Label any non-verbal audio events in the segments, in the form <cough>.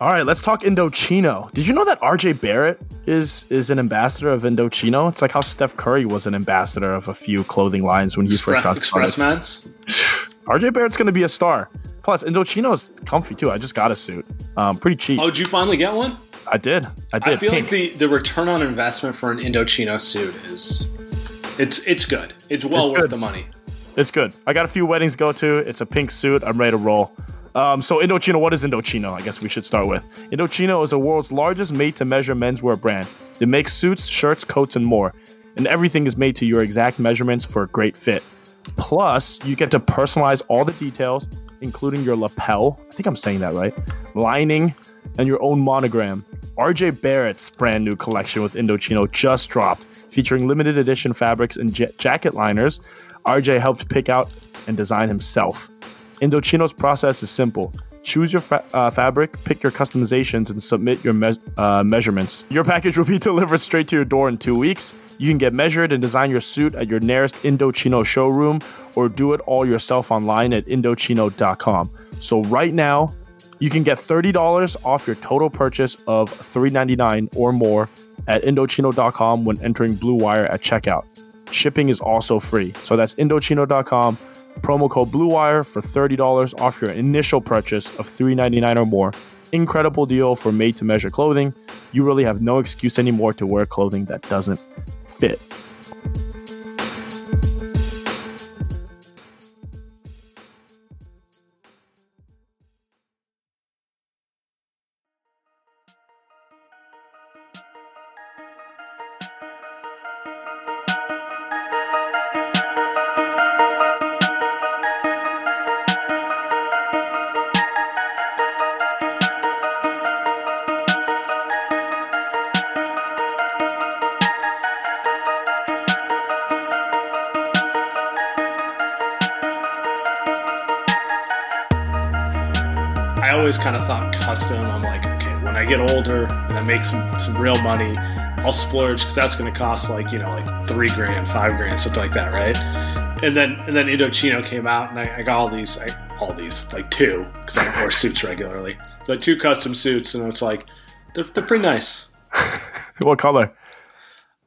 All right, let's talk Indochino. Did you know that RJ Barrett is is an ambassador of Indochino? It's like how Steph Curry was an ambassador of a few clothing lines when he Expre- first got Express started. <sighs> RJ Barrett's going to be a star. Plus, Indochino is comfy too. I just got a suit, um, pretty cheap. Oh, did you finally get one? I did. I did. I feel Pink. like the, the return on investment for an Indochino suit is it's it's good. It's well It's worth good. the money. It's good. I got a few weddings to go to. It's a pink suit. I'm ready to roll. Um, so Indochino, what is Indochino? I guess we should start with. Indochino is the world's largest made-to-measure menswear brand. They make suits, shirts, coats, and more. And everything is made to your exact measurements for a great fit. Plus, you get to personalize all the details, including your lapel. I think I'm saying that right. Lining and your own monogram. RJ Barrett's brand new collection with Indochino just dropped, featuring limited edition fabrics and ja- jacket liners. RJ helped pick out and design himself. Indochino's process is simple. Choose your fa- uh, fabric, pick your customizations, and submit your me- uh, measurements. Your package will be <laughs> delivered straight to your door in two weeks. You can get measured and design your suit at your nearest Indochino showroom or do it all yourself online at Indochino.com. So, right now, you can get $30 off your total purchase of $3.99 or more at Indochino.com when entering Blue Wire at checkout. Shipping is also free. So that's Indochino.com, promo code Blue Wire for $30 off your initial purchase of $3.99 or more. Incredible deal for made to measure clothing. You really have no excuse anymore to wear clothing that doesn't fit. That's going to cost like you know like three grand, five grand, something like that, right? And then and then Indochino came out, and I, I got all these, I, all these like two because I don't wear <laughs> suits regularly, but two custom suits, and it's like they're, they're pretty nice. <laughs> What color?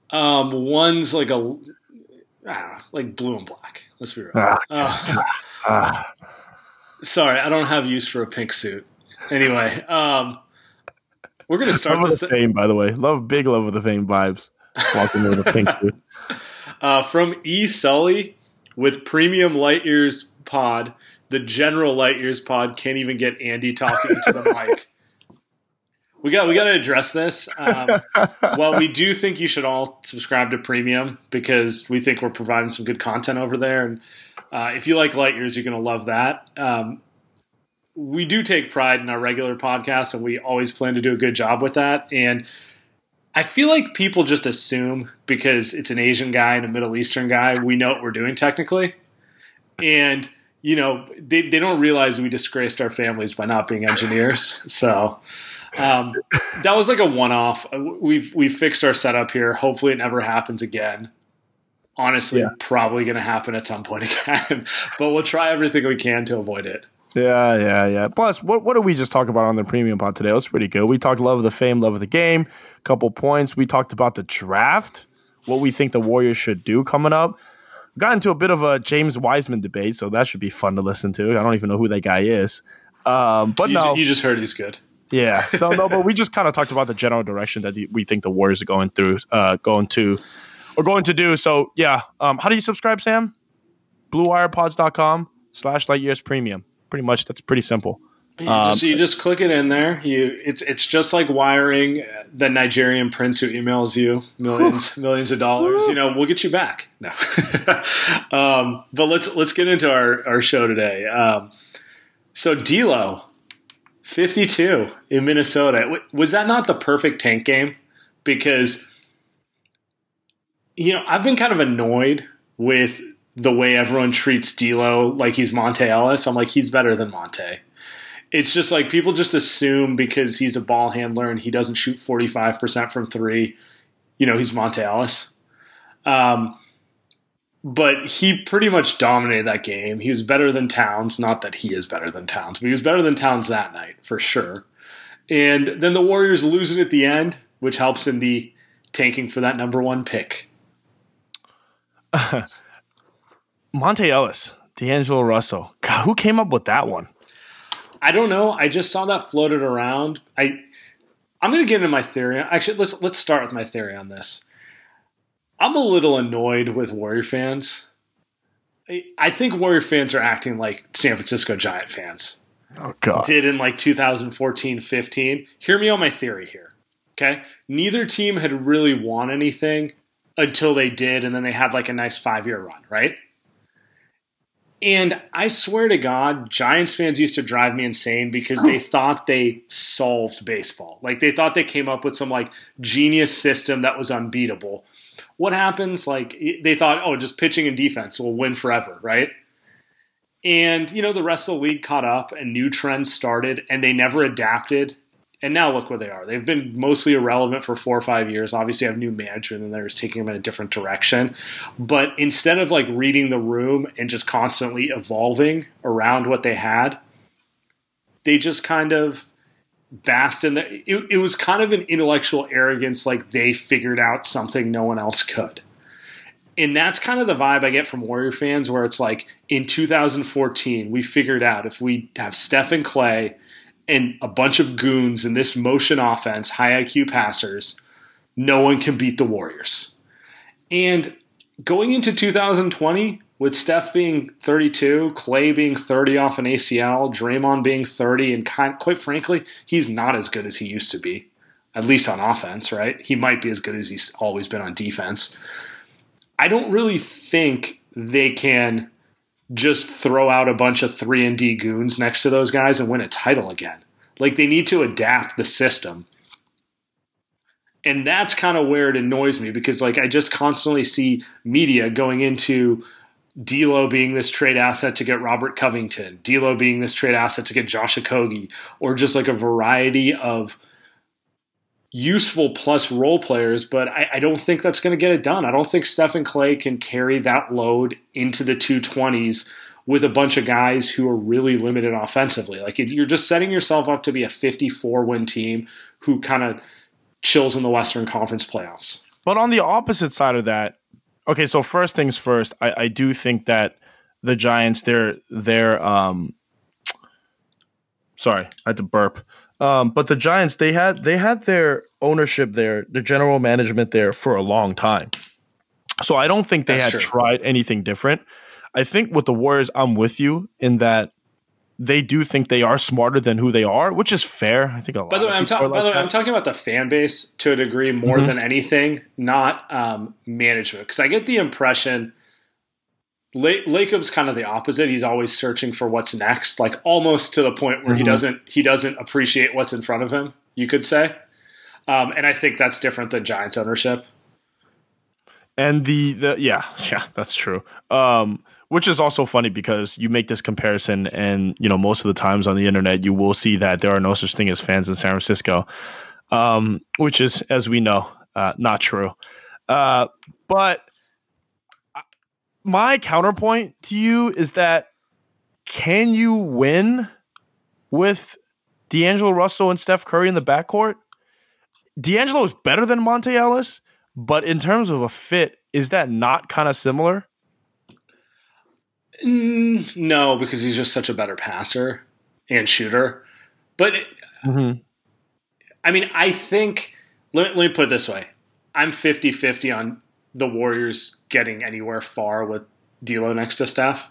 Um, one's like a ah, like blue and black. Let's be real. Ah, Uh, <laughs> ah. sorry, I don't have use for a pink suit. Anyway, um, we're gonna start Love this the fame, by the way. Love big love of the fame vibes. Walking with a pink suit. <laughs> uh, from E Sully with Premium Light Years Pod. The general Light Years Pod can't even get Andy talking to the mic. We got we got to address this. Um, <laughs> well, we do think you should all subscribe to Premium because we think we're providing some good content over there. And uh, if you like Light Years, you're going to love that. Um, we do take pride in our regular podcast, and we always plan to do a good job with that. And I feel like people just assume because it's an Asian guy and a Middle Eastern guy, we know what we're doing technically. And, you know, they, they don't realize we disgraced our families by not being engineers. <laughs> So um, that was like a one off. We've, we've fixed our setup here. Hopefully it never happens again. Honestly, Yeah. probably going to happen at some point <laughs> again, but we'll try everything we can to avoid it. Yeah, yeah, yeah. Plus, what what did we just talk about on the premium pod today? It was pretty good. We talked love of the fame, love of the game, couple points. We talked about the draft, what we think the Warriors should do coming up. Got into a bit of a James Wiseman debate, so that should be fun to listen to. I don't even know who that guy is. Um, but You, no, you just heard he's good. yeah. <laughs> So no, but we just kind of talked about the general direction that we think the Warriors are going through, uh, going to, or going to do. So yeah. Um, how do you subscribe, Sam? BlueWirePods.com slash Light Years Premium. Pretty much. That's pretty simple. You, Um, just, you just click it in there. You it's it's just like wiring the Nigerian prince who emails you millions millions of dollars. You know, we'll get you back. No, <laughs> um, but let's let's get into our our show today. Um, so D'Lo, fifty two in Minnesota. W- Was that not the perfect tank game? Because you know I've been kind of annoyed with the way everyone treats D'Lo like he's Monta Ellis. I'm like he's better than Monta it's just like people just assume because he's a ball handler and he doesn't shoot 45% from three, you know, he's Monta Ellis. Um, but he pretty much dominated that game. He was better than Towns. Not that he is better than Towns, but he was better than Towns that night for sure. And then the Warriors lose it at the end, which helps in the tanking for that number one pick. <laughs> Monta Ellis, D'Angelo Russell. God, who came up with that one? I don't know. I just saw that floated around. I I'm going to get into my theory. Actually, let's let's start with my theory on this. I'm a little annoyed with Warrior fans. I, I think Warrior fans are acting like San Francisco Giant fans Oh God. did in like 2014 15. Hear me on my theory here. Okay? Neither team had really won anything until they did, and then they had like a nice five year run, right? And I swear to God, Giants fans used to drive me insane because they oh. thought they solved baseball. Like they thought they came up with some like genius system that was unbeatable. What happens? Like they thought, oh, just pitching and defense will win forever, right? And you know, the rest of the league caught up and new trends started and they never adapted. And now look where they are. They've been mostly irrelevant for four or five years. Obviously, have new management and they're taking them in a different direction. But instead of like reading the room and just constantly evolving around what they had, they just kind of basked in the. It, it was kind of an intellectual arrogance, like they figured out something no one else could. And that's kind of the vibe I get from Warrior fans, where it's like in 2014, we figured out if we have Steph and Clay and a bunch of goons in this motion offense, high IQ passers, no one can beat the Warriors. And going into 2020, with Steph being 32, Clay being 30 off an ACL, Draymond being 30, and quite frankly, he's not as good as he used to be, at least on offense, right? He might be as good as he's always been on defense. I don't really think they can just throw out a bunch of 3 and D goons next to those guys and win a title again. Like they need to adapt the system. And that's kind of where it annoys me because like I just constantly see media going into D'Lo being this trade asset to get Robert Covington, D'Lo being this trade asset to get Josh Okogie, or just like a variety of useful plus role players. But I, I don't think that's going to get it done. I don't think Steph and Clay can carry that load into the 220s with a bunch of guys who are really limited offensively. Like you're just setting yourself up to be a 54 win team who kind of chills in the Western Conference playoffs. But on the opposite side of that, okay, so first things first, I, I do think that the Giants, they're they're um sorry, I had to burp. Um, but the Giants, they had they had their ownership there, the general management there for a long time. So I don't think they That's had true. tried anything different. I think with the Warriors, I'm with you in that they do think they are smarter than who they are, which is fair. I think a lot. By the way, of I'm, people ta- by like the way. I'm talking about the fan base to a degree more Mhm. than anything, not um, management. Because I get the impression Lacob's kind of the opposite. He's always searching for what's next, like almost to the point where he Mhm. doesn't he doesn't appreciate what's in front of him. You could say. Um, and I think that's different than Giants ownership. And the the yeah <laughs> yeah that's true. Um, which is also funny because you make this comparison, and you know most of the times on the internet you will see that there are no such thing as fans in San Francisco, um, which is as we know uh, not true. Uh, but my counterpoint to you is that can you win with D'Angelo Russell and Steph Curry in the backcourt? D'Angelo is better than Monta Ellis, but in terms of a fit, is that not kind of similar? Mm, no, because he's just such a better passer and shooter. But mm-hmm. I mean, I think let, let me put it this way. I'm 50-50 on the Warriors getting anywhere far with D'Lo next to Steph.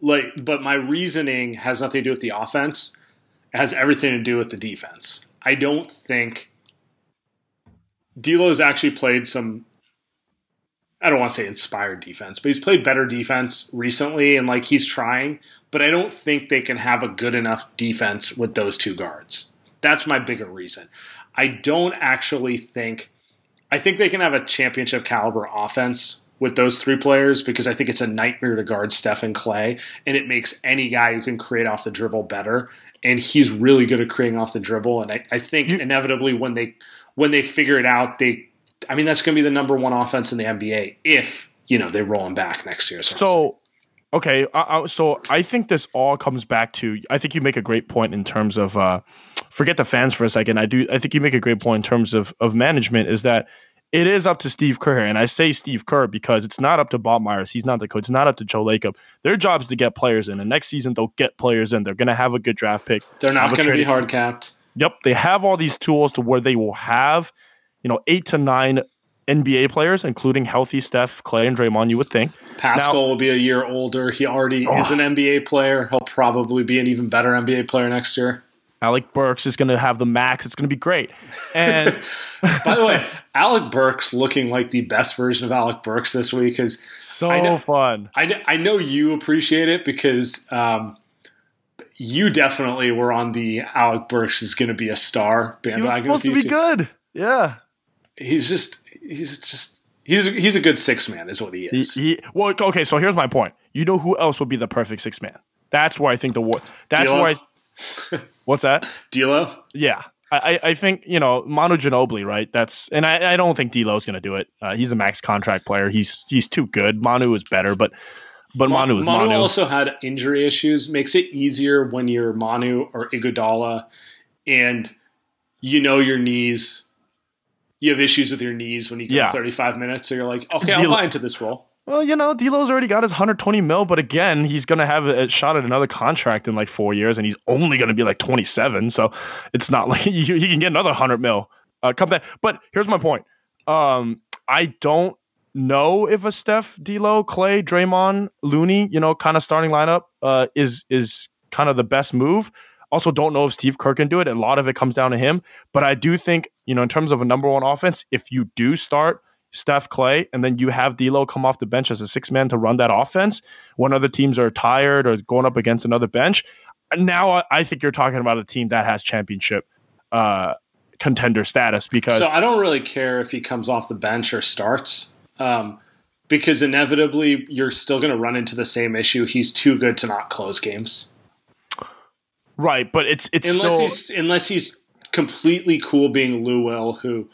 Like, but my reasoning has nothing to do with the offense. It has everything to do with the defense. I don't think D'Lo's actually played some. I don't want to say inspired defense, but he's played better defense recently, and like he's trying. But I don't think they can have a good enough defense with those two guards. That's my bigger reason. I don't actually think. I think they can have a championship caliber offense with those three players because I think it's a nightmare to guard Steph and Clay, and it makes any guy who can create off the dribble better. And he's really good at creating off the dribble. And I, I think you, inevitably when they when they figure it out, they I mean that's going to be the number one offense in the NBA if you know they roll him back next year. So. Okay, uh, so I think this all comes back to. I think you make a great point in terms of. Uh, forget the fans for a second. I do. I think you make a great point in terms of of management. Is that it is up to Steve Kerr, and I say Steve Kerr because it's not up to Bob Myers. He's not the coach. It's not up to Joe Lacob. Their job is to get players in, and next season they'll get players in. They're going to have a good draft pick. They're not going to be hard capped. Yep, they have all these tools to where they will have, you know, eight to nine NBA players, including healthy Steph, Clay, and Draymond. You would think Paschall now, will be a year older. He already oh. is an NBA player. He'll probably be an even better NBA player next year. Alec Burks is going to have the max. It's going to be great. And <laughs> by the way, Alec Burks looking like the best version of Alec Burks this week is so I know, fun. I, I know you appreciate it because um, you definitely were on the Alec Burks is going to be a star bandwagon. He was supposed to be good. Yeah, he's just he's just he's he's a good six man is what he is. He, he, well, okay. So here's my point. You know who else would be the perfect six man? That's where I think the war. That's why. I. <laughs> What's that? D'Lo. Yeah, I, I think you know Manu Ginobili, right? That's and I, I don't think D'Lo is going to do it. Uh, he's a max contract player. He's he's too good. Manu is better, but but Ma- Manu, Manu, Manu also had injury issues. Makes it easier when you're Manu or Iguodala, and you know your knees. You have issues with your knees when you go yeah. 35 minutes, so you're like, okay, I'll buy into this role. Well, you know, D'Lo's already got his 120 mil, but again, he's going to have a shot at another contract in like four years, and he's only going to be like 27. So it's not <laughs> like he, he can get another 100 mil. Uh, come back. But here's my point. Um, I don't know if a Steph, D'Lo, Clay, Draymond, Looney, you know, kind of starting lineup uh, is is kind of the best move. Also, don't know if Steve Kerr can do it. A lot of it comes down to him. But I do think, you know, in terms of a number one offense, if you do start Steph Clay, and then you have D'Lo come off the bench as a six man to run that offense when other teams are tired or going up against another bench. Now I think you're talking about a team that has championship uh, contender status because. So I don't really care if he comes off the bench or starts. Um, because inevitably you're still going to run into the same issue. He's too good to not close games. Right, but it's it's unless still... he's unless he's completely cool being Lou Will, who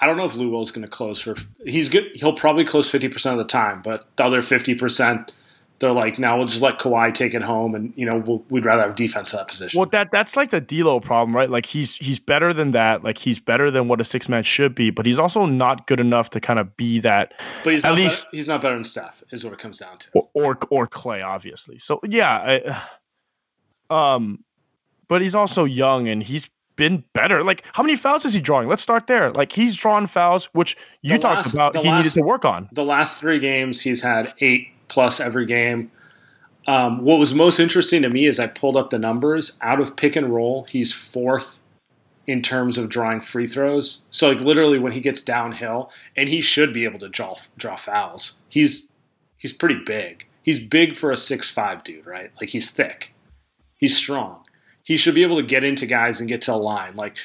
I don't know if Lou Will is going to close for. He's good. He'll probably close fifty percent of the time, but the other fifty percent, they're like, now we'll just let Kawhi take it home, and you know we'll, we'd rather have defense in that position. Well, that that's like the D'Lo problem, right? Like he's he's better than that. Like he's better than what a six man should be, but he's also not good enough to kind of be that. But he's at least better, he's not better than Steph, is what it comes down to. Or or, or Clay, obviously. So yeah, I, um, but he's also young and he's been better. Like, how many fouls is he drawing? Let's start there. Like, he's drawn fouls, which you the talked last, about he last, needed to work on. The last three games, he's had eight plus every game. Um, what was most interesting to me is I pulled up the numbers. Out of pick and roll, he's fourth in terms of drawing free throws. So, like, literally, when he gets downhill, and he should be able to draw draw fouls. He's he's pretty big. He's big for a six five dude, right? Like, he's thick. He's strong he should be able to get into guys and get to a line. Like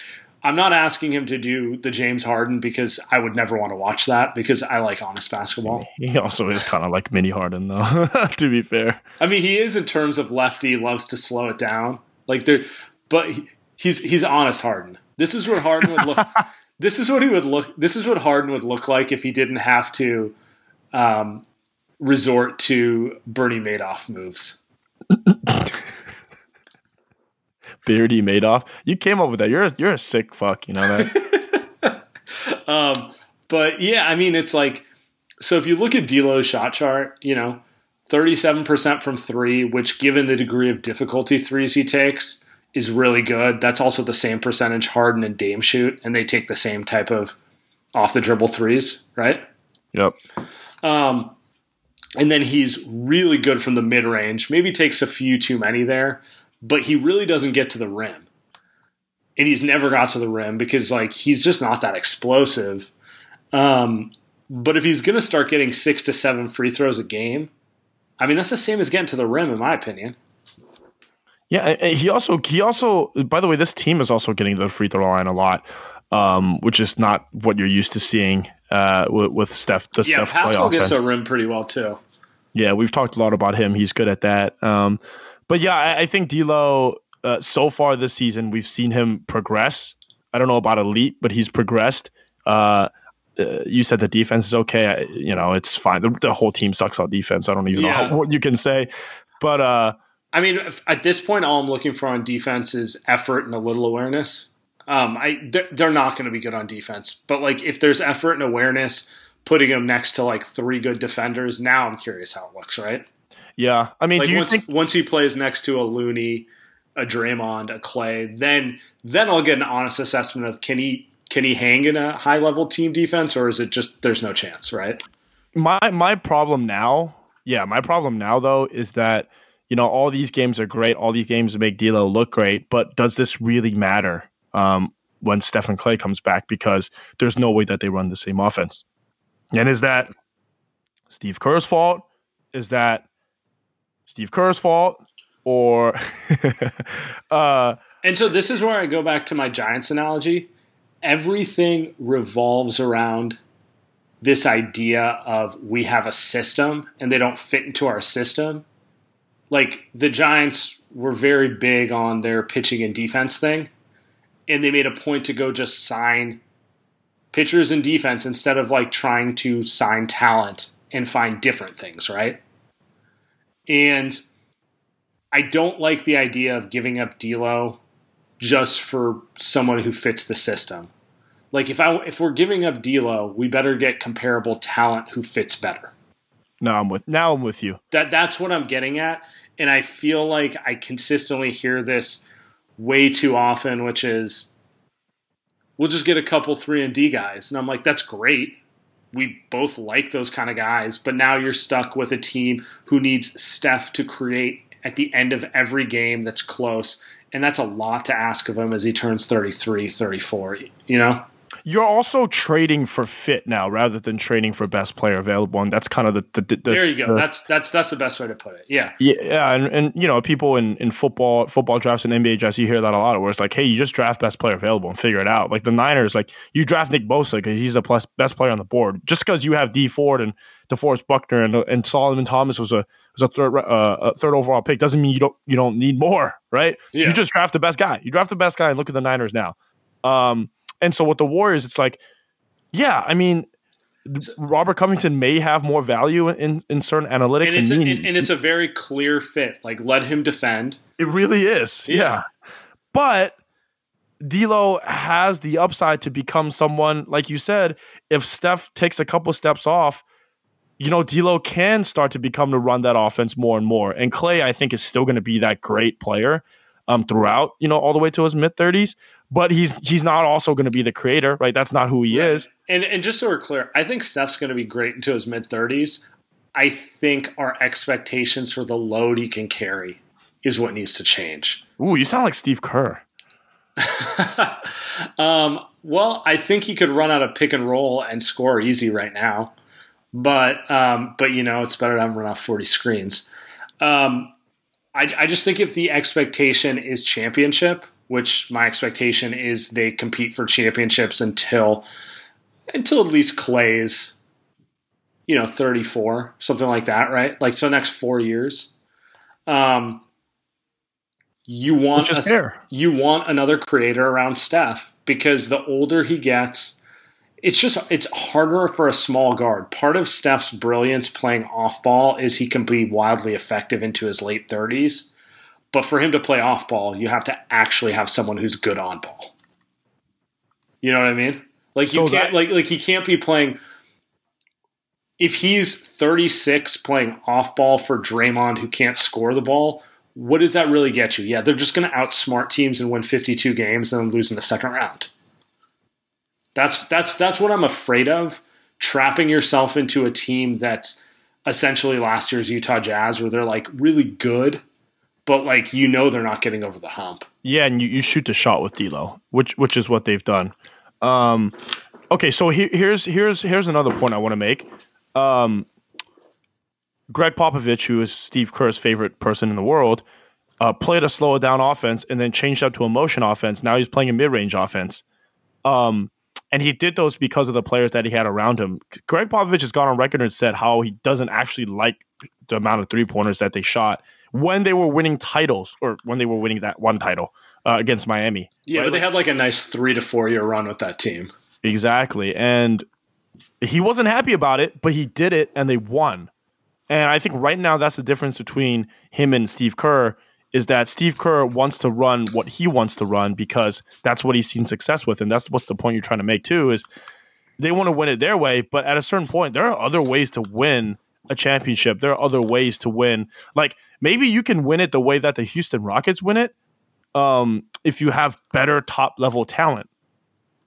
I'm not asking him to do the James Harden because I would never want to watch that because I like honest basketball. <laughs> He also is kind of like mini Harden, though. <laughs> to be fair, I mean, he is in terms of lefty, loves to slow it down. Like there, but he's he's honest Harden. This is what Harden would look. <laughs> this is what he would look. This is what Harden would look like if he didn't have to um, resort to Bernie Madoff moves. Beardy Madoff. You came up with that. You're a, you're a sick fuck. You know that. <laughs> Um, but yeah, I mean, it's like so. If you look at D'Lo's shot chart, you know, thirty-seven percent from three, which, given the degree of difficulty threes he takes, is really good. That's also the same percentage Harden and Dame shoot, and they take the same type of off the dribble threes, right? yep. Um, and then he's really good from the mid range. Maybe takes a few too many there, but he really doesn't get to the rim. And he's never got to the rim because like he's just not that explosive. Um, but if he's going to start getting six to seven free throws a game, I mean that's the same as getting to the rim, in my opinion. Yeah, he also he also by the way, this team is also getting to the free throw line a lot, um, which is not what you're used to seeing uh, with, with Steph. The Yeah, Steph Paschall gets to the rim pretty well too. Yeah, we've talked a lot about him. He's good at that. Um, but yeah, I, I think D'Lo uh, so far this season we've seen him progress. I don't know about elite, but he's progressed. Uh, uh, you said the defense is okay. I, you know, it's fine. The, the whole team sucks on defense. I don't even know how, <laughs> what you can say. But uh, I mean, at this point, all I'm looking for on defense is effort and a little awareness. Um, I they're, they're not going to be good on defense, but like if there's effort and awareness, putting them next to like three good defenders, now I'm curious how it looks. Right? Yeah, I mean, Like do you once think? once he plays next to a Looney, a Draymond, a Clay, then then I'll get an honest assessment of can he can he hang in a high level team defense or is it just there's no chance, right? my my problem now, yeah, my problem now though is that you know all these games are great, all these games make D'Lo look great, but does this really matter um, when Steph and Clay comes back? Because there's no way that they run the same offense. And is that Steve Kerr's fault? Is that Steve Kerr's fault? Or <laughs> uh, And so this is where I go back to my Giants analogy. Everything revolves around this idea of we have a system and they don't fit into our system. Like the Giants were very big on their pitching and defense thing, and they made a point to go just sign pitchers and defense instead of like trying to sign talent and find different things, right? And I don't like the idea of giving up D'Lo just for someone who fits the system. Like if I if we're giving up D'Lo, we better get comparable talent who fits better. now I'm with now I'm with you. That that's what I'm getting at, and I feel like I consistently hear this way too often, which is we'll just get a couple three and D guys, and I'm like that's great. We both like those kind of guys, but now you're stuck with a team who needs Steph to create at the end of every game that's close, and that's a lot to ask of him as he turns 33, 34, you know? You're also trading for fit now rather than trading for best player available, and that's kind of the, the, the There you go. the- That's that's that's the best way to put it. Yeah. Yeah, and, and you know, people in, in football, football drafts and NBA drafts, you hear that a lot. Where it's like, hey, you just draft best player available and figure it out. Like the Niners, like you draft Nick Bosa because he's the plus, best player on the board. Just because you have Dee Ford and DeForest Buckner and and Solomon Thomas was a was a third uh, a third overall pick doesn't mean you don't you don't need more, right? Yeah. You just draft the best guy. You draft the best guy and look at the Niners now. Um, and so with the Warriors, it's like, yeah, I mean. Robert Covington may have more value in, in certain analytics, And it's, a, mean- and, and it's a very clear fit. Like let him defend. It really is. Yeah. Yeah. But D'Lo has the upside to become someone, like you said, if Steph takes a couple steps off, you know, D'Lo can start to become to run that offense more and more. And Clay, I think, is still going to be that great player um, throughout, you know, all the way to his mid thirties. But he's he's not also going to be the creator, right? That's not who he is. And and just so we're clear, I think Steph's going to be great into his mid thirties. I think our expectations for the load he can carry is what needs to change. Ooh, you sound like Steve Kerr. <laughs> um, well, I think he could run out of pick and roll and score easy right now, but um, but you know it's better to have him run off forty screens. Um, I, I just think if the expectation is championship, which my expectation is they compete for championships until until at least Clay's, you know, 34, something like that, right? Like so next 4 years. Um you want a- you want another creator around Steph because the older he gets, it's just it's harder for a small guard. Part of Steph's brilliance playing off ball is he can be wildly effective into his late 30s. But for him to play off ball, you have to actually have someone who's good on ball. You know what I mean? Like you So can't that- like like he can't be playing if he's 36 playing off ball for Draymond who can't score the ball, what does that really get you? Yeah, they're just going to outsmart teams and win 52 games and then lose in the second round. That's that's that's what I'm afraid of. Trapping yourself into a team that's essentially last year's Utah Jazz, where they're like really good, but like you know they're not getting over the hump. Yeah, and you, you shoot the shot with D'Lo, which which is what they've done. Um, okay, so he, here's here's here's another point I want to make. Um, Gregg Popovich, who is Steve Kerr's favorite person in the world, uh, played a slower down offense and then changed up to a motion offense. Now he's playing a mid range offense. Um, and he did those because of the players that he had around him. Gregg Popovich has gone on record and said how he doesn't actually like the amount of three pointers that they shot when they were winning titles or when they were winning that one title uh, against Miami. Yeah, Right, but they had like a nice three to four year run with that team. Exactly. And he wasn't happy about it, but he did it and they won. And I think right now that's the difference between him and Steve Kerr is that Steve Kerr wants to run what he wants to run because that's what he's seen success with. And that's what's the point you're trying to make too is they want to win it their way, but at a certain point, there are other ways to win a championship. There are other ways to win. Like maybe you can win it the way that the Houston Rockets win it um, if you have better top level talent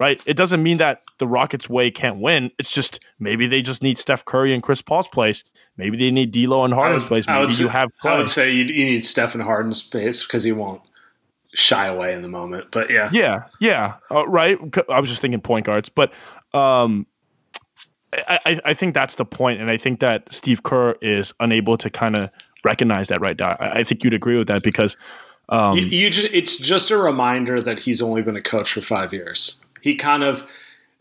right? It doesn't mean that the Rockets' way can't win. It's just maybe they just need Steph Curry and Chris Paul's place. Maybe they need D'Lo and Harden's place. I Maybe would, you say, have I would say you, you need and Harden's place because he won't shy away in the moment. But yeah, Yeah, yeah, uh, right. I was just thinking point guards, but um, I, I, I think that's the point, and I think that Steve Kerr is unable to kind of recognize that right now. I, I think you'd agree with that because um, you, you just it's just a reminder that he's only been a coach for five years. He kind of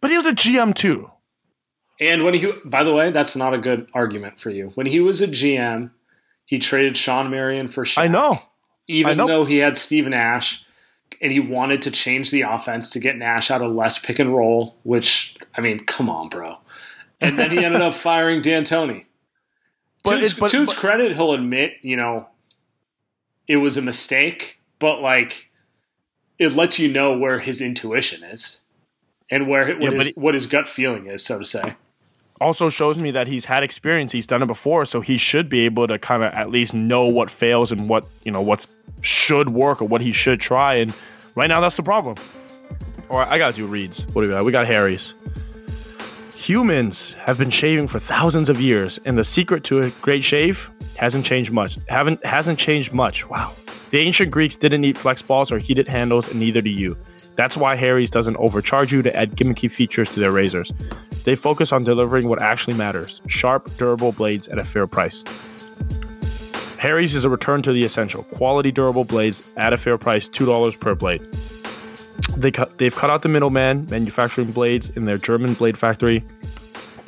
but he was a GM too. and when he by the way, that's not a good argument for you. When he was a GM, he traded Shawn Marion for Shaq. I know. even I know. though he had Steve Nash and he wanted to change the offense to get Nash out of less pick and roll, which I mean, come on, bro. And then he ended up <laughs> firing D'Antoni. But to but- to his but- credit, he'll admit, you know, it was a mistake, but like it lets you know where his intuition is and where what, Yeah, his, what his gut feeling is, so to say. also shows me that he's had experience. He's done it before, so he should be able to kind of at least know what fails and what you know what should work or what he should try. And right now, that's the problem. All right, I gotta do reads. What do we got? We got Harry's. Humans have been shaving for thousands of years, and the secret to a great shave hasn't changed much. Haven't hasn't changed much. Wow. The ancient Greeks didn't need flex balls or heated handles, and neither do you. That's why Harry's doesn't overcharge you to add gimmicky features to their razors. They focus on delivering what actually matters sharp, durable blades at a fair price. Harry's is a return to the essential quality, durable blades at a fair price $2 per blade. They cut, they've cut out the middleman, manufacturing blades in their German blade factory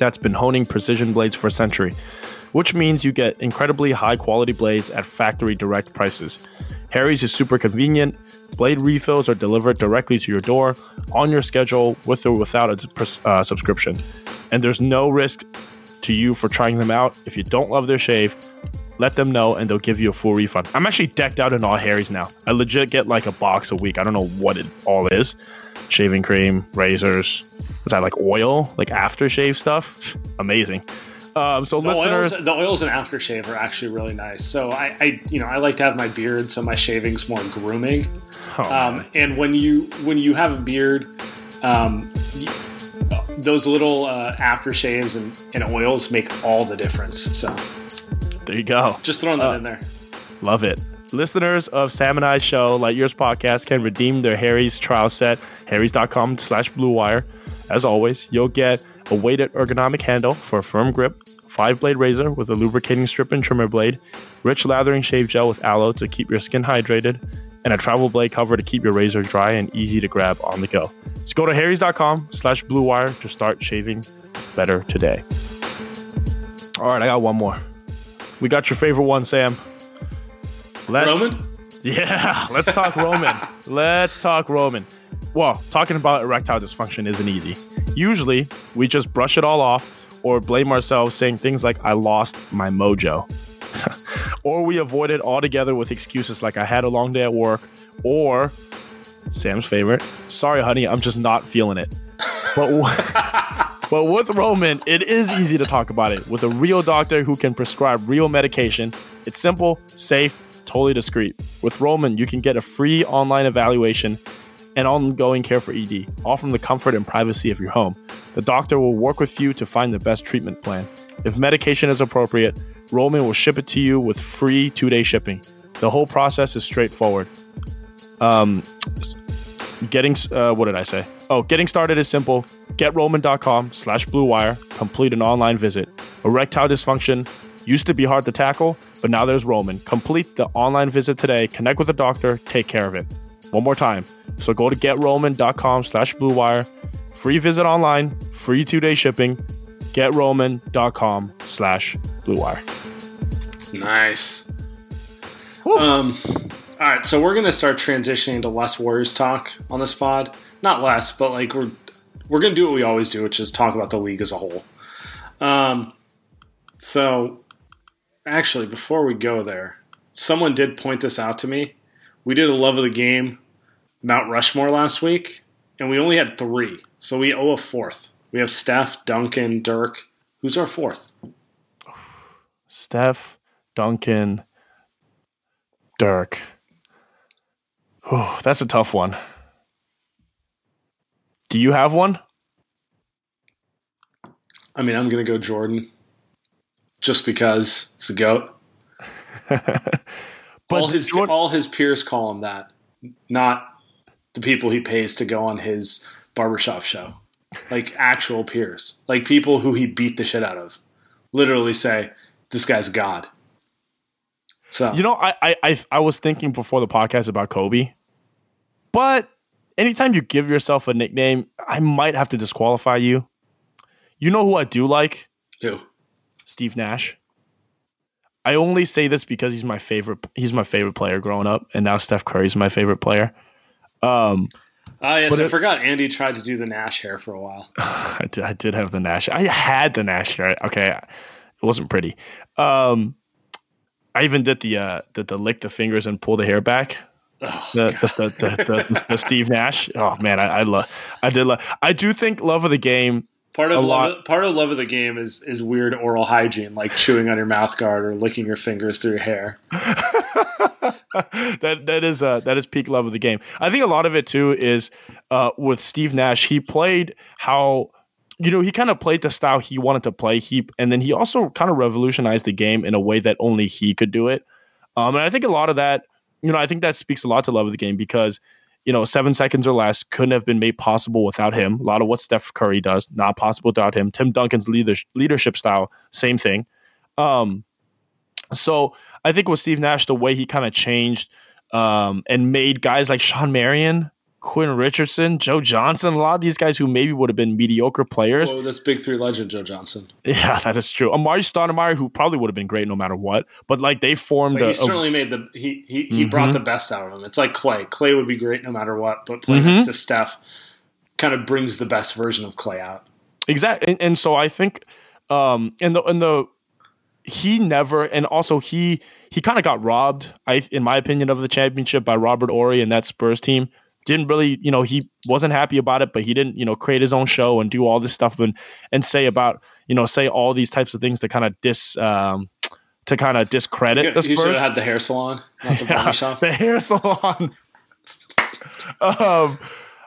that's been honing precision blades for a century, which means you get incredibly high quality blades at factory direct prices. Harry's is super convenient. Blade refills are delivered directly to your door on your schedule with or without a uh, subscription. And there's no risk to you for trying them out. If you don't love their shave, let them know and they'll give you a full refund. I'm actually decked out in all Harry's now. I legit get like a box a week. I don't know what it all is. Shaving cream, razors. Is that like oil? Like aftershave stuff? <laughs> Amazing. Um, so The listeners, oils, the oils and aftershave are actually really nice. So I, I, you know, I like to have my beard, so my shaving's more grooming. oh, Um, and when you when you have a beard, um, y- those little uh, aftershaves and, and oils make all the difference. So there you go. just throwing that Uh, in there. Love it. Listeners of Sam and I show, Light Years Podcast, can redeem their Harry's trial set, harrys.com slash blue wire. As always, you'll get a weighted ergonomic handle for a firm grip, five blade razor with a lubricating strip and trimmer blade, rich lathering shave gel with aloe to keep your skin hydrated, and a travel blade cover to keep your razor dry and easy to grab on the go. So go to harrys.com slash blue wire to start shaving better today. All right, I got one more. We got your favorite one, Sam. Let's, Roman? Yeah, let's talk Roman. <laughs> Let's talk Roman. Well, talking about erectile dysfunction isn't easy. Usually, we just brush it all off or blame ourselves saying things like, I lost my mojo. <laughs> or we avoid it altogether with excuses like, I had a long day at work, or Sam's favorite, sorry, honey, I'm just not feeling it. But, w- <laughs> but with Roman, it is easy to talk about it with a real doctor who can prescribe real medication. It's simple, safe, totally discreet. With Roman, you can get a free online evaluation and ongoing care for ED, all from the comfort and privacy of your home. The doctor will work with you to find the best treatment plan. If medication is appropriate, Roman will ship it to you with free two day shipping. The whole process is straightforward. Um, getting uh, what did I say? Oh, getting started is simple. GetRoman.com slash Blue Wire. Complete an online visit. Erectile dysfunction used to be hard to tackle, but now there's Roman. Complete the online visit today. Connect with a doctor. Take care of it. One more time. So go to GetRoman.com slash Blue Wire. Free visit online. Free two day shipping. GetRoman.com slash Blue Wire. Nice. Um, all right, so we're gonna start transitioning to less Warriors talk on this pod. Not less, but like we're we're gonna do what we always do, which is talk about the league as a whole. Um, so actually, before we go there, someone did point this out to me. We did a love of the game Mount Rushmore last week, and we only had three, so we owe a fourth. We have Steph, Duncan, Dirk. Who's our fourth? Steph, Duncan, Dirk. Whew, that's a tough one. Do you have one? I mean, I'm gonna go Jordan, just because it's the goat. <laughs> but all his all his peers call him that, not the people he pays to go on his barbershop show. Like actual peers, like people who he beat the shit out of, literally say this guy's god. So You know, I, I I I was thinking before the podcast about Kobe, but anytime you give yourself a nickname, I might have to disqualify you. You know who I do like? who? Steve Nash. I only say this because he's my favorite. He's my favorite player growing up, and now Steph Curry's my favorite player. Um, Oh yes, I it- forgot. Andy tried to do the Nash hair for a while. <sighs> I did, I did have the Nash. I had the Nash hair. Okay, it wasn't pretty. Um, I even did the uh, the, the lick the fingers and pull the hair back. Oh, the, the, the, the, the, the Steve Nash. Oh man, I, I love. I did love. I do think love of the game. Part of love, part of love of the game is is weird oral hygiene, like chewing on your mouth guard or licking your fingers through your hair. <laughs> that that is uh that is peak love of the game. I think a lot of it too is uh with Steve Nash. He played how you know he kind of played the style he wanted to play. He and then he also kind of revolutionized the game in a way that only he could do it. Um, and I think a lot of that, you know, I think that speaks a lot to love of the game because you know seven seconds or less couldn't have been made possible without him. A lot of what Steph Curry does not possible without him. Tim Duncan's leader, leadership style, same thing. Um, so I think with Steve Nash, the way he kind of changed um, and made guys like Shawn Marion, Quinn Richardson, Joe Johnson, a lot of these guys who maybe would have been mediocre players. Oh, that's big three legend Joe Johnson. Yeah, <laughs> that is true. Amar'e Stoudemire, who probably would have been great no matter what, but like they formed a, he a- certainly made the he he, he Mhm. brought the best out of him. It's like Clay. Clay would be great no matter what, but playing Mhm. next to Steph kind of brings the best version of Clay out. exactly. And, and so I think, um, and the and the he never, and also he he kind of got robbed. I, in my opinion, of the championship by Robert Horry and that Spurs team. Didn't really, you know, he wasn't happy about it, but he didn't, you know, create his own show and do all this stuff and and say about, you know, say all these types of things to kind of dis, um, to kind of discredit You, the you should have had the hair salon, not the <laughs> Yeah, barbershop. the hair salon. <laughs> um,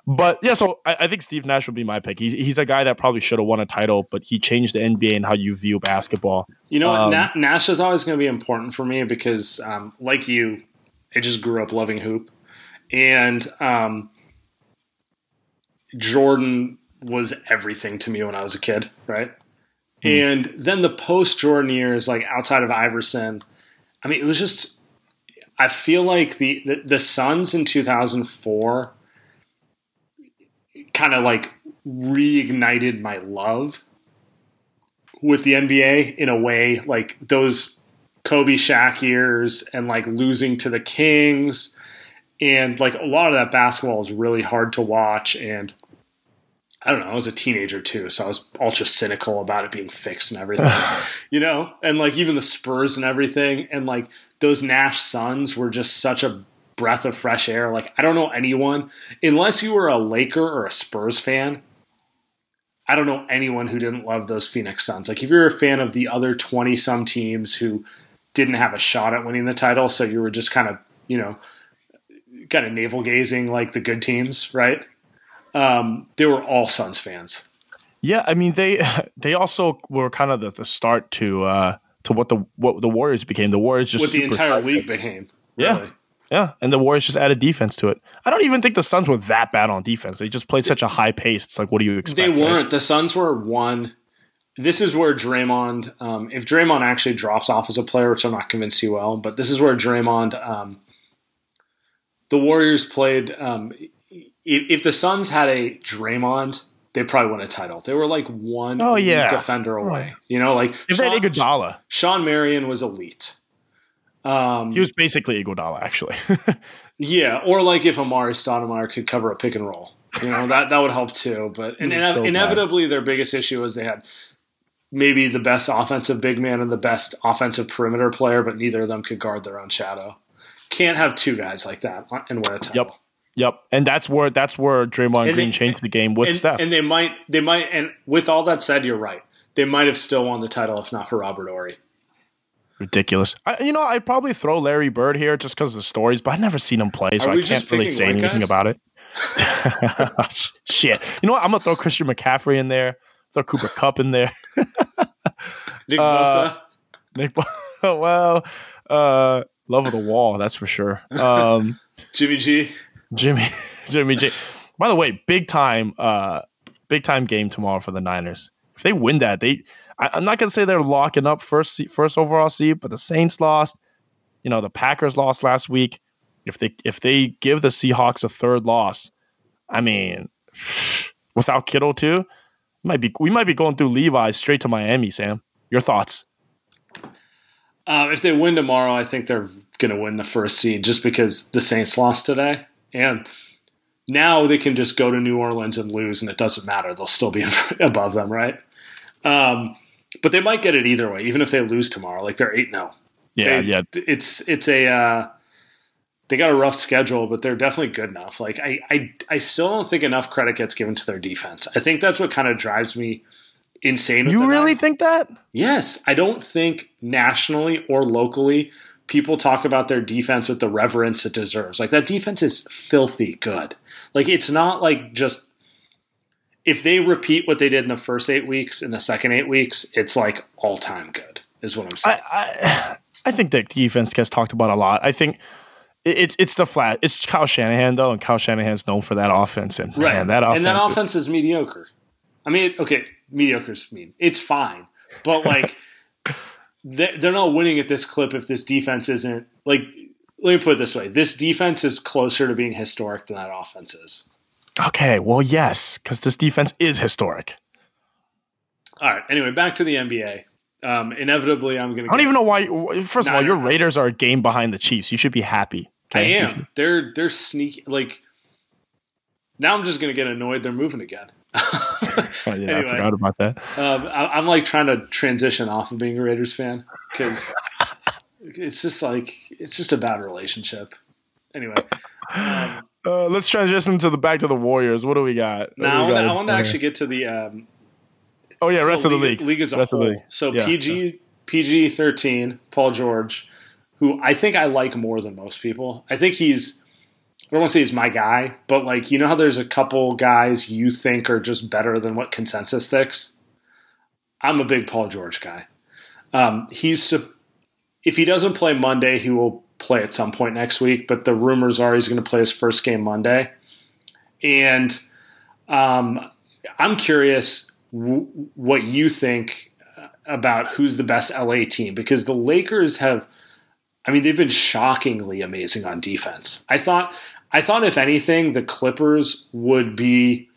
but yeah, so I, I think Steve Nash would be my pick. He's he's a guy that probably should have won a title, but he changed the NBA and how you view basketball. You know what? Um, Na- Nash is always going to be important for me because, um, like you, I just grew up loving hoop, and um, Jordan was everything to me when I was a kid, right? And then the post Jordan years, like outside of Iverson, I mean, it was just I feel like the the, the Suns in 2004 kind of like reignited my love with the NBA in a way like those Kobe Shaq years and like losing to the Kings and like a lot of that basketball is really hard to watch and I don't know, I was a teenager too, so I was ultra cynical about it being fixed and everything. <laughs> you know? And like even the Spurs and everything and like those Nash Suns were just such a breath of fresh air. Like I don't know anyone unless you were a Laker or a Spurs fan. I don't know anyone who didn't love those Phoenix Suns. Like if you're a fan of the other 20 some teams who didn't have a shot at winning the title, so you were just kind of, you know, kind of navel gazing like the good teams, right? Um, they were all Suns fans. Yeah, I mean they <laughs> they also were kind of the, the start to uh, to what the what the Warriors became. The Warriors just what the entire league became. Yeah. really. Yeah, and the Warriors just added defense to it. I don't even think the Suns were that bad on defense. They just played such a high pace. It's like, what do you expect? They weren't. The Suns were one. This is where Draymond, um, if Draymond actually drops off as a player, which I'm not convinced he will, but this is where Draymond, um, the Warriors played. Um, if, if the Suns had a Draymond, they probably win a title. They were like one Oh, yeah. defender away. You know, like If they had Shawn, Iguodala, Shawn Marion was elite. Um, he was basically Iguodala, actually. <laughs> Yeah, or like if Amar'e Stoudemire could cover a pick and roll, you know that that would help too. But <laughs> and so bad. inevitably, their biggest issue was they had maybe the best offensive big man and the best offensive perimeter player, but neither of them could guard their own shadow. Can't have two guys like that and win a title. Yep. yep, and that's where that's where Draymond And Green they- changed the game with And, Steph. and they might, they might, and with all that said, you're right. They might have still won the title if not for Robert Horry. Ridiculous. I, you know, I'd probably throw Larry Bird here just because of the stories, but I've never seen him play, so I can't really say anything guys? about it. <laughs> Shit. You know what? I'm gonna throw Christian McCaffrey in there. Throw Cooper Kupp in there. <laughs> Nick Uh, Bosa. Nick, <laughs> well, uh, love of the wall, that's for sure. Um, Jimmy G. Jimmy, <laughs> Jimmy G. By the way, big time, uh, big time game tomorrow for the Niners. If they win that, they. I, I'm not gonna say they're locking up first, first overall seed, but the Saints lost. You know, the Packers lost last week. If they if they give the Seahawks a third loss, I mean, <sighs> without Kittle too, might be we might be going through Levi's straight to Miami. Sam, your thoughts? Um, if they win tomorrow, I think they're going to win the first seed just because the Saints lost today. And now they can just go to New Orleans and lose, and it doesn't matter. They'll still be <laughs> above them, right? Um, but they might get it either way, even if they lose tomorrow. Like they're 8 0. Yeah, They- yeah. It's, it's a. Uh, they got a rough schedule, but they're definitely good enough. Like I, I, I still don't think enough credit gets given to their defense. I think that's what kind of drives me insane. You really think that? Yes, I don't think nationally or locally people talk about their defense with the reverence it deserves. Like that defense is filthy good. Like it's not like just if they repeat what they did in the first eight weeks in the second eight weeks, it's like all time good. Is what I'm saying. I, I I think that defense gets talked about a lot. I think it's it's the flat. It's Kyle Shanahan though, and Kyle Shanahan's known for that offense, and right, man, that offense. and that offense is mediocre. I mean, okay, mediocre's mean. It's fine, but like <laughs> they're they're not winning at this clip if this defense isn't like. Let me put it this way: this defense is closer to being historic than that offense is. okay, well, yes, because this defense is historic. All right. Anyway, back to the NBA. Um, inevitably, I'm going to. I don't even know why. First of all, your. Raiders are a game behind the Chiefs. You should be happy. I okay? You am. They're they're sneaky. Like now, I'm just going to get annoyed. They're moving again. Oh, yeah, I forgot about that. Um, I, I'm like trying to transition off of being a Raiders fan because it's just like it's just a bad relationship. Anyway, um, Uh, let's transition to the back to the Warriors. What do we got? Now I want, to, got? I want to actually get to the um, Oh yeah, rest of the league. league as a Rest whole. So Yeah. PG PG thirteen, Paul George, who I think I like more than most people. I think he's I don't want to say he's my guy, but like you know how there's a couple guys you think are just better than what consensus thinks. I'm a big Paul George guy. Um, he's if he doesn't play Monday, he will play at some point next week. But the rumors are he's going to play his first game Monday, and um, I'm curious w- what you think about who's the best LA team because the Lakers have I mean, they've been shockingly amazing on defense. I thought, I thought if anything, the Clippers would be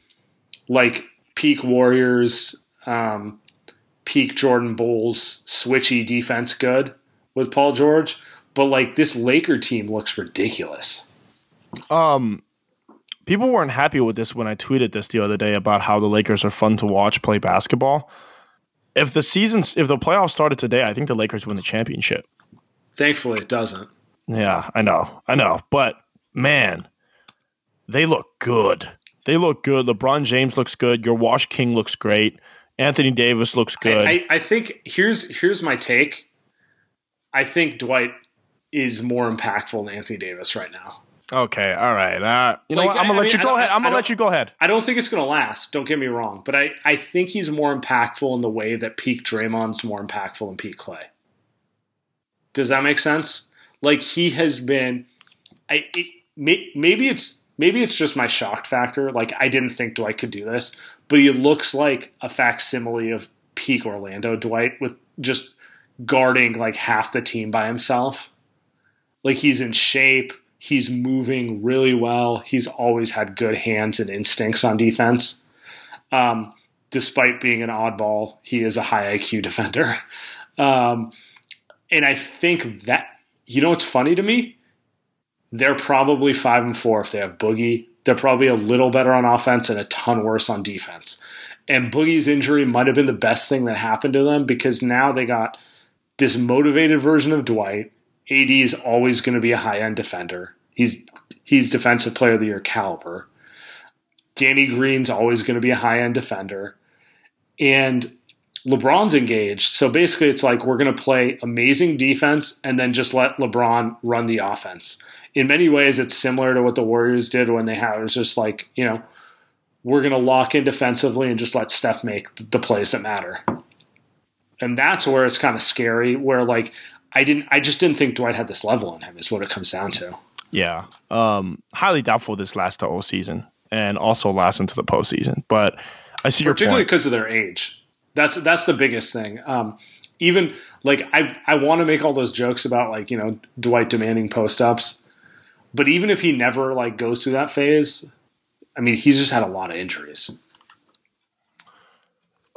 like peak Warriors, um, peak Jordan Bulls, switchy defense good with Paul George. But like this Laker team looks ridiculous. Um, people weren't happy with this when I tweeted this the other day about how the Lakers are fun to watch play basketball. If the seasons, if the playoffs started today, I think the Lakers win the championship. Thankfully, it doesn't. Yeah, I know, I know, but man, they look good. They look good. LeBron James looks good. Your Wash King looks great. Anthony Davis looks good. I, I, I think here's here's my take. I think Dwight is more impactful than Anthony Davis right now. okay, all right. Uh, you know what? I'm gonna I let mean, you go ahead. I'm gonna let you go ahead. I don't think it's going to last. Don't get me wrong, but I, I think he's more impactful in the way that peak Draymond's more impactful than peak Clay. Does that make sense? Like he has been, I it, may, maybe it's maybe it's just my shocked factor. Like I didn't think Dwight could do this, but he looks like a facsimile of peak Orlando Dwight with just guarding like half the team by himself. Like he's in shape. He's moving really well. He's always had good hands and instincts on defense. Um, despite being an oddball, he is a high IQ defender. <laughs> Um, and I think that, you know what's funny to me? They're probably five and four if they have Boogie. They're probably a little better on offense and a ton worse on defense. And Boogie's injury might have been the best thing that happened to them because now they got this motivated version of Dwight. AD is always going to be a high end defender. He's he's defensive player of the year caliber. Danny Green's always going to be a high end defender. And LeBron's engaged. So basically, it's like we're going to play amazing defense and then just let LeBron run the offense. In many ways, it's similar to what the Warriors did when they had it was just like, you know, we're going to lock in defensively and just let Steph make the plays that matter. And that's where it's kind of scary. Where like I didn't, I just didn't think Dwight had this level in him. Is what it comes down to. Yeah. Um, highly doubtful this lasts the whole season and also lasts into the postseason. But I see your particularly because of their age. That's that's the biggest thing. Um, even like I I want to make all those jokes about like you know Dwight demanding post ups, but even if he never like goes through that phase, I mean he's just had a lot of injuries.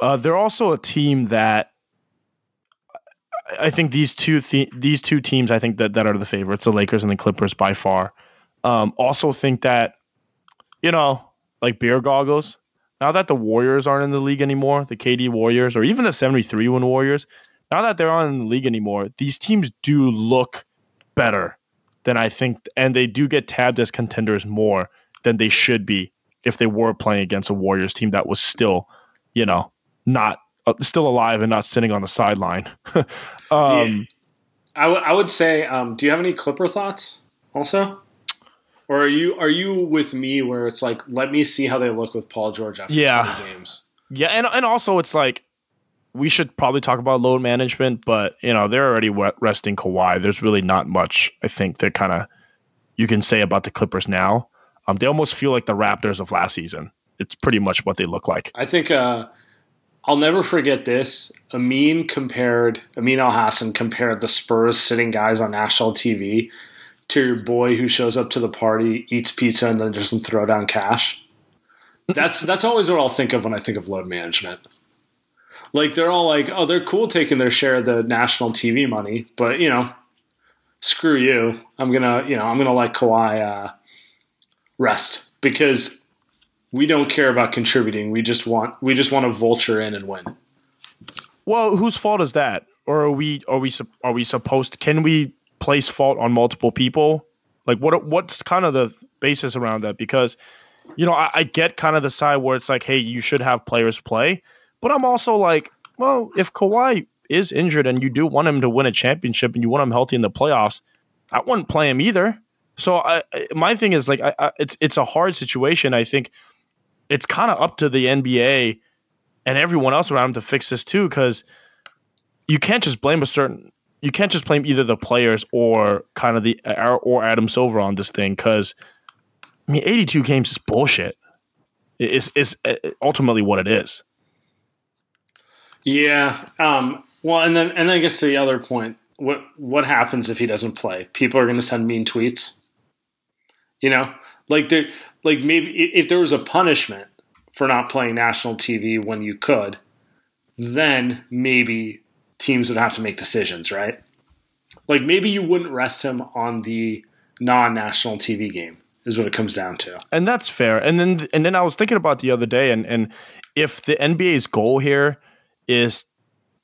Uh, they're also a team that I- think these two th- these two teams I think that, that are the favorites, the Lakers and the Clippers by far. Um, also think that you know like beer goggles. Now that the Warriors aren't in the league anymore, the KD Warriors or even the 73 win Warriors, now that they're not in the league anymore, these teams do look better than I think, and they do get tabbed as contenders more than they should be if they were playing against a Warriors team that was still, you know, not uh, still alive and not sitting on the sideline. <laughs> um, I, w- I would say, um, do you have any Clipper thoughts also? Or are you are you with me where it's like let me see how they look with Paul George after Yeah. 20 games? Yeah, and and also it's like we should probably talk about load management, but you know they're already resting Kawhi. There's really not much I think that kind of you can say about the Clippers now. Um, they almost feel like the Raptors of last season. It's pretty much what they look like. I think uh, I'll never forget this. Amin compared Amin Elhassan compared the Spurs sitting guys on national TV to your boy who shows up to the party, eats pizza, and then doesn't throw down cash. That's that's always what I'll think of when I think of load management. Like they're all like, oh, they're cool taking their share of the national TV money, but you know, screw you. I'm gonna, you know, I'm gonna let Kawhi uh, rest because we don't care about contributing. We just want we just want to vulture in and win. Well, whose fault is that? Or are we are we are we supposed? Can we place fault on multiple people? Like what what's kind of the basis around that? Because you know I, I get kind of the side where it's like, hey, you should have players play, but I'm also like, well, if Kawhi is injured and you do want him to win a championship and you want him healthy in the playoffs, I wouldn't play him either. So I, my thing is like, I, I, it's it's a hard situation. I think it's kind of up to the NBA and everyone else around him to fix this too, because you can't just blame a certain. You can't just blame either the players or kind of the or, Adam Silver on this thing, because I mean, 82 games is bullshit. It's, is uh, ultimately what it is. Yeah. Um, well, and then and then I guess to the other point, what what happens if he doesn't play? People are going to send mean tweets. You know, like there, like maybe if there was a punishment for not playing national TV when you could, then maybe teams would have to make decisions, right? Like maybe you wouldn't rest him on the non-national TV game is what it comes down to. And that's fair. And then and then I was thinking about the other day and and if the NBA's goal here is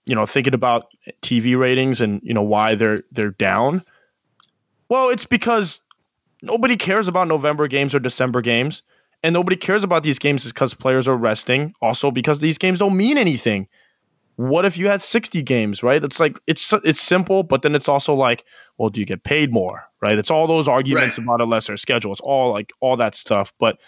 you know thinking about TV ratings and you know why they're they're down, well, it's because nobody cares about November games or December games. And nobody cares about these games is because players are resting. Also, because these games don't mean anything. What if you had 60 games, right? It's like it's it's simple, but then it's also like, well, do you get paid more, right? It's all those arguments Right. about a lesser schedule. It's all like all that stuff. But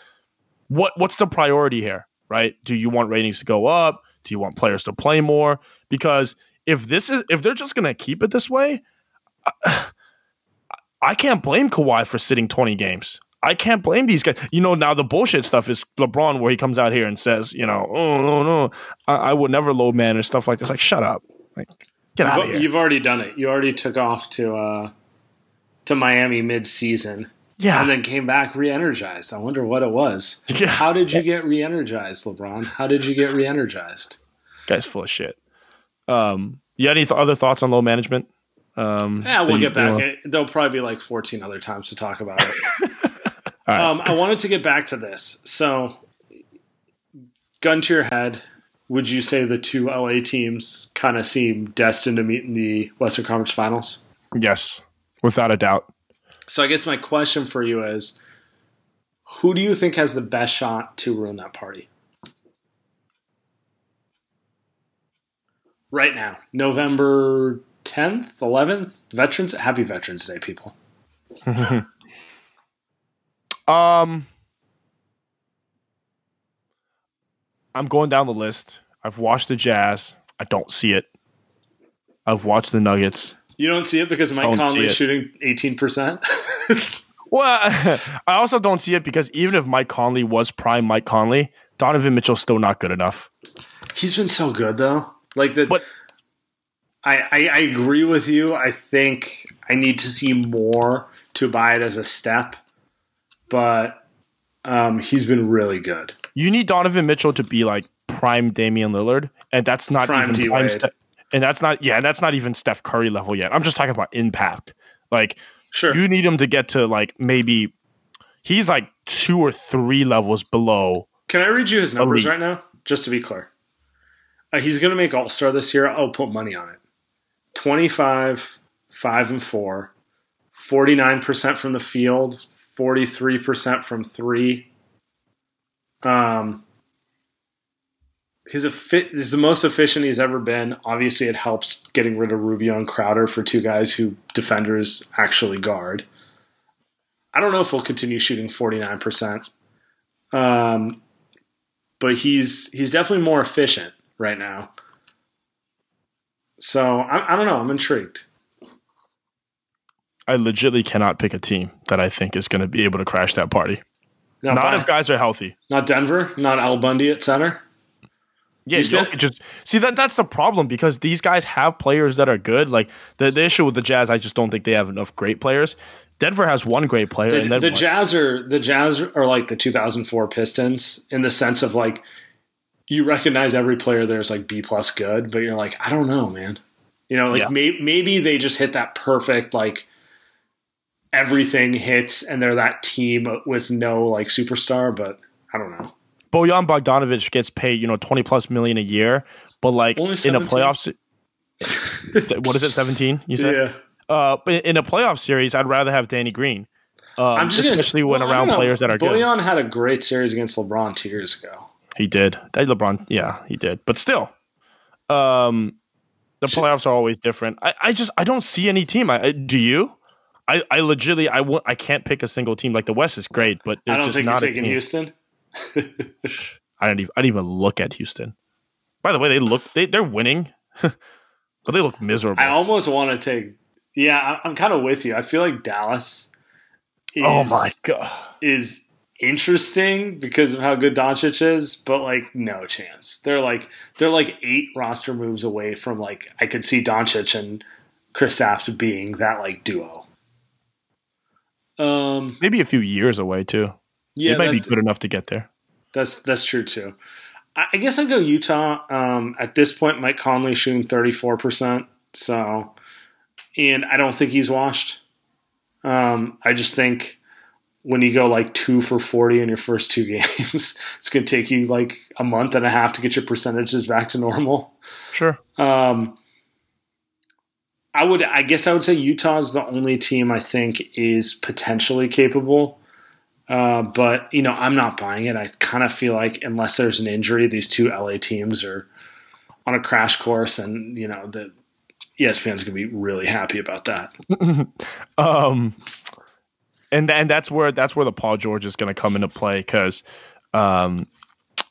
what what's the priority here, right? Do you want ratings to go up? Do you want players to play more? Because if this is if they're just gonna keep it this way, I, <sighs> I can't blame Kawhi for sitting 20 games. I can't blame these guys. You know, now the bullshit stuff is LeBron, where he comes out here and says, you know, oh no no, I, I would never load man and stuff like this. Like, shut up, like, get out of here. you've already done it. You already took off to uh, to Miami mid-season yeah, and then came back re-energized. I wonder what it was. <laughs> Yeah. How did you get re-energized, LeBron? How did you get re-energized? guy's full of shit. Um, you got any th- other thoughts on load management? Um, Yeah, we'll get back. you know- It- There'll probably be like 14 other times to talk about it. <laughs> Right. um, I wanted to get back to this. So, gun to your head, would you say the two LA teams kind of seem destined to meet in the Western Conference Finals? yes, without a doubt. So, I guess my question for you is who do you think has the best shot to ruin that party? Right now, November 10th, 11th, Veterans, happy Veterans Day, people. <laughs> Um, I'm going down the list. I've watched the Jazz. I don't see it. I've watched the Nuggets. You don't see it because Mike Don't Conley is shooting 18%. <laughs> Well, <laughs> I also don't see it because even if Mike Conley was prime Mike Conley, Donovan Mitchell's still not good enough. He's been so good though. Like the But- I, I, I agree with you. I think I need to see more to buy it as a step. But um, he's been really good. You need Donovan Mitchell to be like prime Damian Lillard, and that's not Prime even prime Ste- and that's not yeah, and that's not even Steph Curry level yet. I'm just talking about impact. Like Sure. you need him to get to like maybe he's like two or three levels below. Can I read you his numbers Elite. right now? Just to be clear. Uh, he's going to make All Star this year. I'll put money on it. 25, 5 and 4, 49% from the field, 43% from three. Um, his is the most efficient he's ever been. Obviously, it helps getting rid of Rubio and Crowder for two guys who defenders actually guard. I don't know if he'll continue shooting 49%. Um, but he's he's definitely more efficient right now. So I, I don't know. I'm intrigued. I legitly cannot pick a team that I think is going to be able to crash that party. Not, Not by- if guys are healthy. not Denver, not Al Bundy at center. Yeah, You Jokic just see that that's the problem because these guys have players that are good. Like the, the issue with the Jazz, I just don't think they have enough great players. Denver has one great player, The, and then the? Jazz are the Jazz are like the 2004 Pistons in the sense of like you recognize every player there is like B plus good, but you're like I don't know, man. You know, like Yeah. may, maybe they just hit that perfect like everything hits and they're that team with no like superstar, but I don't know. Bojan Bogdanovic gets paid, you know, twenty plus million a year, but like in a 17? playoffs, <laughs> what is it, seventeen? You said, Yeah. uh, but in a playoff series, I'd rather have Danny Green, um, I'm just gonna- especially when well, around players that are good. Bojan had a great series against LeBron two years ago. He did. That LeBron, yeah, he did. But still, um, the playoffs are always different. I, I just I don't see any team. I, I do you? I, I legitimately I w- I can't pick a single team. Like the West is great, but I don't just think you're not taking. Houston. <laughs> I don't even I didn't even look at Houston. By the way, they look they they're winning, <laughs> but they look miserable. I almost want to take. Yeah, I- I'm kind of with you. I feel like Dallas. Oh is, oh my god! Is interesting because of how good Doncic is, but like no chance. They're like they're like eight roster moves away from like I could see Doncic and Kristaps being that like duo. Um, Maybe a few years away too. yeah, it might be good enough to get there. That's that's true too. I, I guess I'd go Utah. Um, at this point, Mike Conley shooting thirty four percent. So, and I don't think he's washed. Um, I just think when you go like two for forty in your first two <laughs> games, it's going to take you like a month and a half to get your percentages back to normal. Sure. Um, I would, I guess, I would say Utah is the only team I think is potentially capable. Uh, but you know, I'm not buying it. I kind of feel like unless there's an injury, these two LA teams are on a crash course, and you know the ESPN's gonna be really happy about that. <laughs> Um, and and that's where that's where the Paul George is to come into play because um,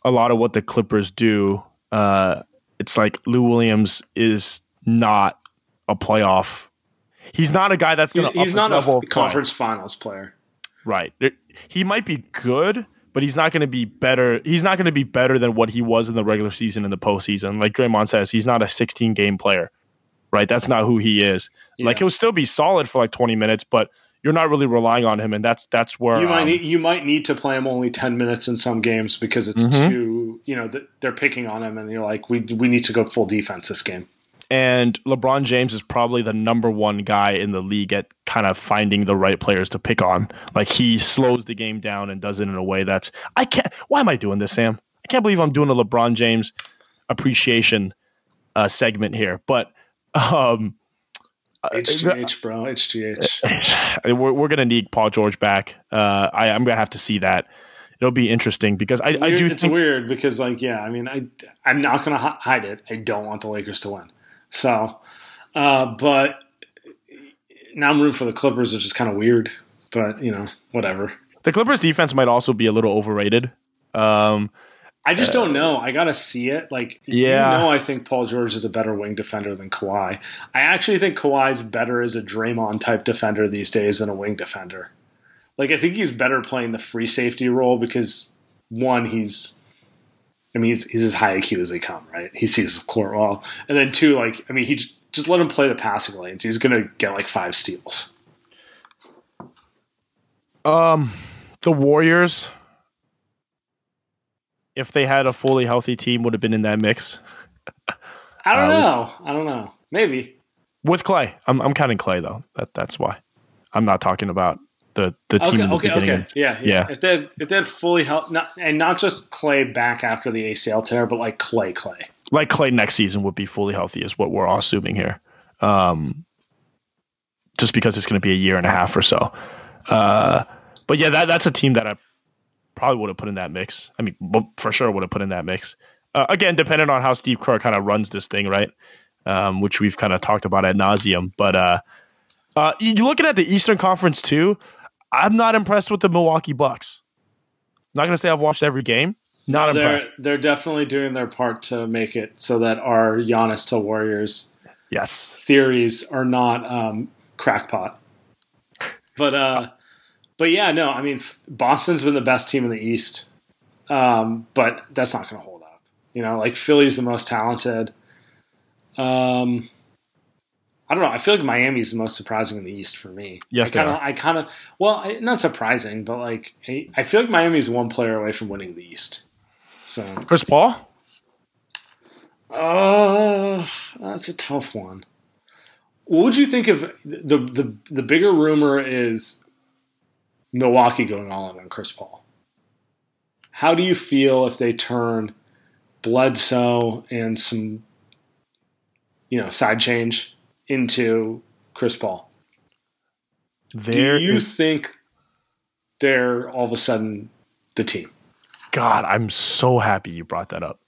a lot of what the Clippers do, uh, it's like Lou Williams is not a playoff. He's not a guy that's going to. He's not a conference finals player. right. He might be good, but he's not going to be better. He's not going to be better than what he was in the regular season and the postseason. Like Draymond says, he's not a 16 game player. Right. That's not who he is. Like he'll still be solid for like 20 minutes, but you're not really relying on him, and that's that's where You might um, need, you might need to play him only ten minutes in some games because it's Mhm. too you know they're picking on him and you're like we we need to go full defense this game. And LeBron James is probably the number one guy in the league at kind of finding the right players to pick on. Like he slows the game down and does it in a way that's I can't. Why am I doing this, Sam? I can't believe I'm doing a LeBron James appreciation uh, segment here, but um, uh, HGH, bro, HGH. <laughs> we're, we're gonna need Paul George back. Uh, I, I'm gonna have to see that. It'll be interesting because I, I do it's think weird because like yeah, I mean I I'm not gonna hi- hide it. I don't want the Lakers to win. So, uh, but now I'm rooting for the Clippers, which is kind of weird. But you know, whatever. the Clippers defense might also be a little overrated. Um, I just don't know. I gotta see it. Like, Yeah. you know, I think Paul George is a better wing defender than Kawhi. I actually think Kawhi's better as a Draymond type defender these days than a wing defender. Like, I think he's better playing the free safety role because one, he's, I mean, he's, he's as high IQ as they come, right? He sees the court well, and then two, like, I mean, he j- just let him play the passing lanes. He's gonna get like five steals. Um, the Warriors, if they had a fully healthy team, would have been in that mix <laughs> I don't Uh, know. I don't know. Maybe. with Clay. I'm I'm counting Clay though. That that's why. I'm not talking about the the team Okay, in the okay, okay. Yeah, yeah, Yeah. If they had, if they had fully helped, not, and not just Clay back after the ACL tear, but like Clay, Clay. Like Clay next season would be fully healthy, is what we're all assuming here. Um, just because it's going to be a year and a half or so. Uh, but yeah, that that's a team that I probably would have put in that mix. I mean, for sure would have put in that mix. Uh, again, depending on how Steve Kerr kind of runs this thing, right? Um, which we've kind of talked about at nauseum. But uh, uh, you- you're looking at the Eastern Conference too. I'm not impressed with the Milwaukee Bucks. Not going to say I've watched every game. Not they're impressed. they're definitely doing their part to make it so that our Giannis to Warriors Yes. theories are not um, crackpot. But uh, but yeah, no, I mean Boston's been the best team in the East, um, but that's not going to hold up. You know, like Philly's the most talented. Um, I don't know. I feel like Miami is the most surprising in the East for me. Yes, I kind of. are. I kind of. Well, I, not surprising, but like I, I feel like Miami's one player away from winning the East. So, Chris Paul. uh, that's a tough one. What would you think of the the the bigger rumor is Milwaukee going all in on Chris Paul? How do you feel if they turn Bledsoe and some you know side change into Chris Paul? There do you is- think they're all of a sudden the team? God, I'm so happy you brought that up.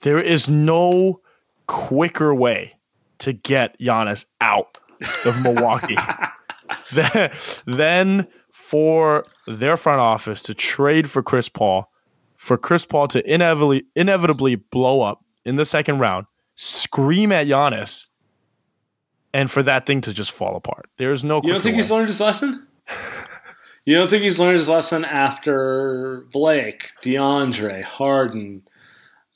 There is no quicker way to get Giannis out of Milwaukee <laughs> than, than for their front office to trade for Chris Paul, for Chris Paul to inevitably inevitably blow up in the second round, scream at Giannis, and for that thing to just fall apart. There's no. You don't think he's learned his lesson? <laughs> You don't think he's learned his lesson after Blake, DeAndre, Harden,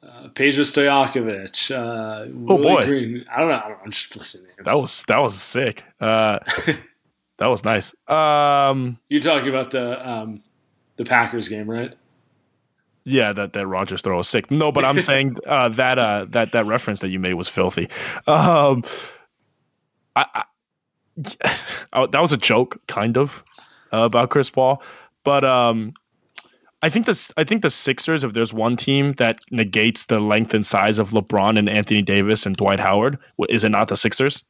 uh, Pedro Stojakovic. Uh, Oh, boy. Green. I don't know. I don't know. I'm just listening. That was that was sick. Uh, <laughs> that was nice. Um, You're talking about the um, the Packers game, right? yeah, that that Rodgers throw was sick. No, but I'm saying <laughs> uh, that uh, that that reference that you made was filthy. Um, I, I, I- <laughs> that was a joke, kind of, uh, about Chris Paul, but um, I think this. I think the Sixers. If there's one team that negates the length and size of LeBron and Anthony Davis and Dwight Howard, is it not the Sixers?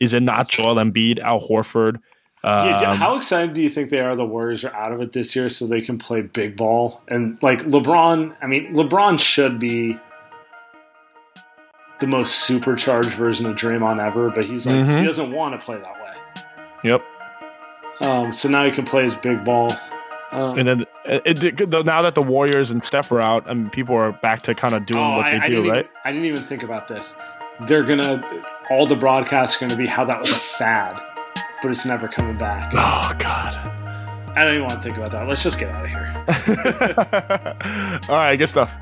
Is it not Joel Embiid, Al Horford? Yeah, Um, how excited do you think they are? The Warriors are out of it this year, so they can play big ball. And like LeBron, I mean, LeBron should be the most supercharged version of Draymond ever, but he's like Mhm. he doesn't want to play that way. Yep. Um, so now he can play his big ball. Um, And then it, it, now that the Warriors and Steph are out, I mean, people are back to kind of doing oh, what I, they I do, right? even, I didn't even think about this. They're gonna all the broadcasts are gonna be how that was a fad, but it's never coming back. Oh God! I don't even want to think about that. Let's just get out of here. <laughs> All right, good stuff.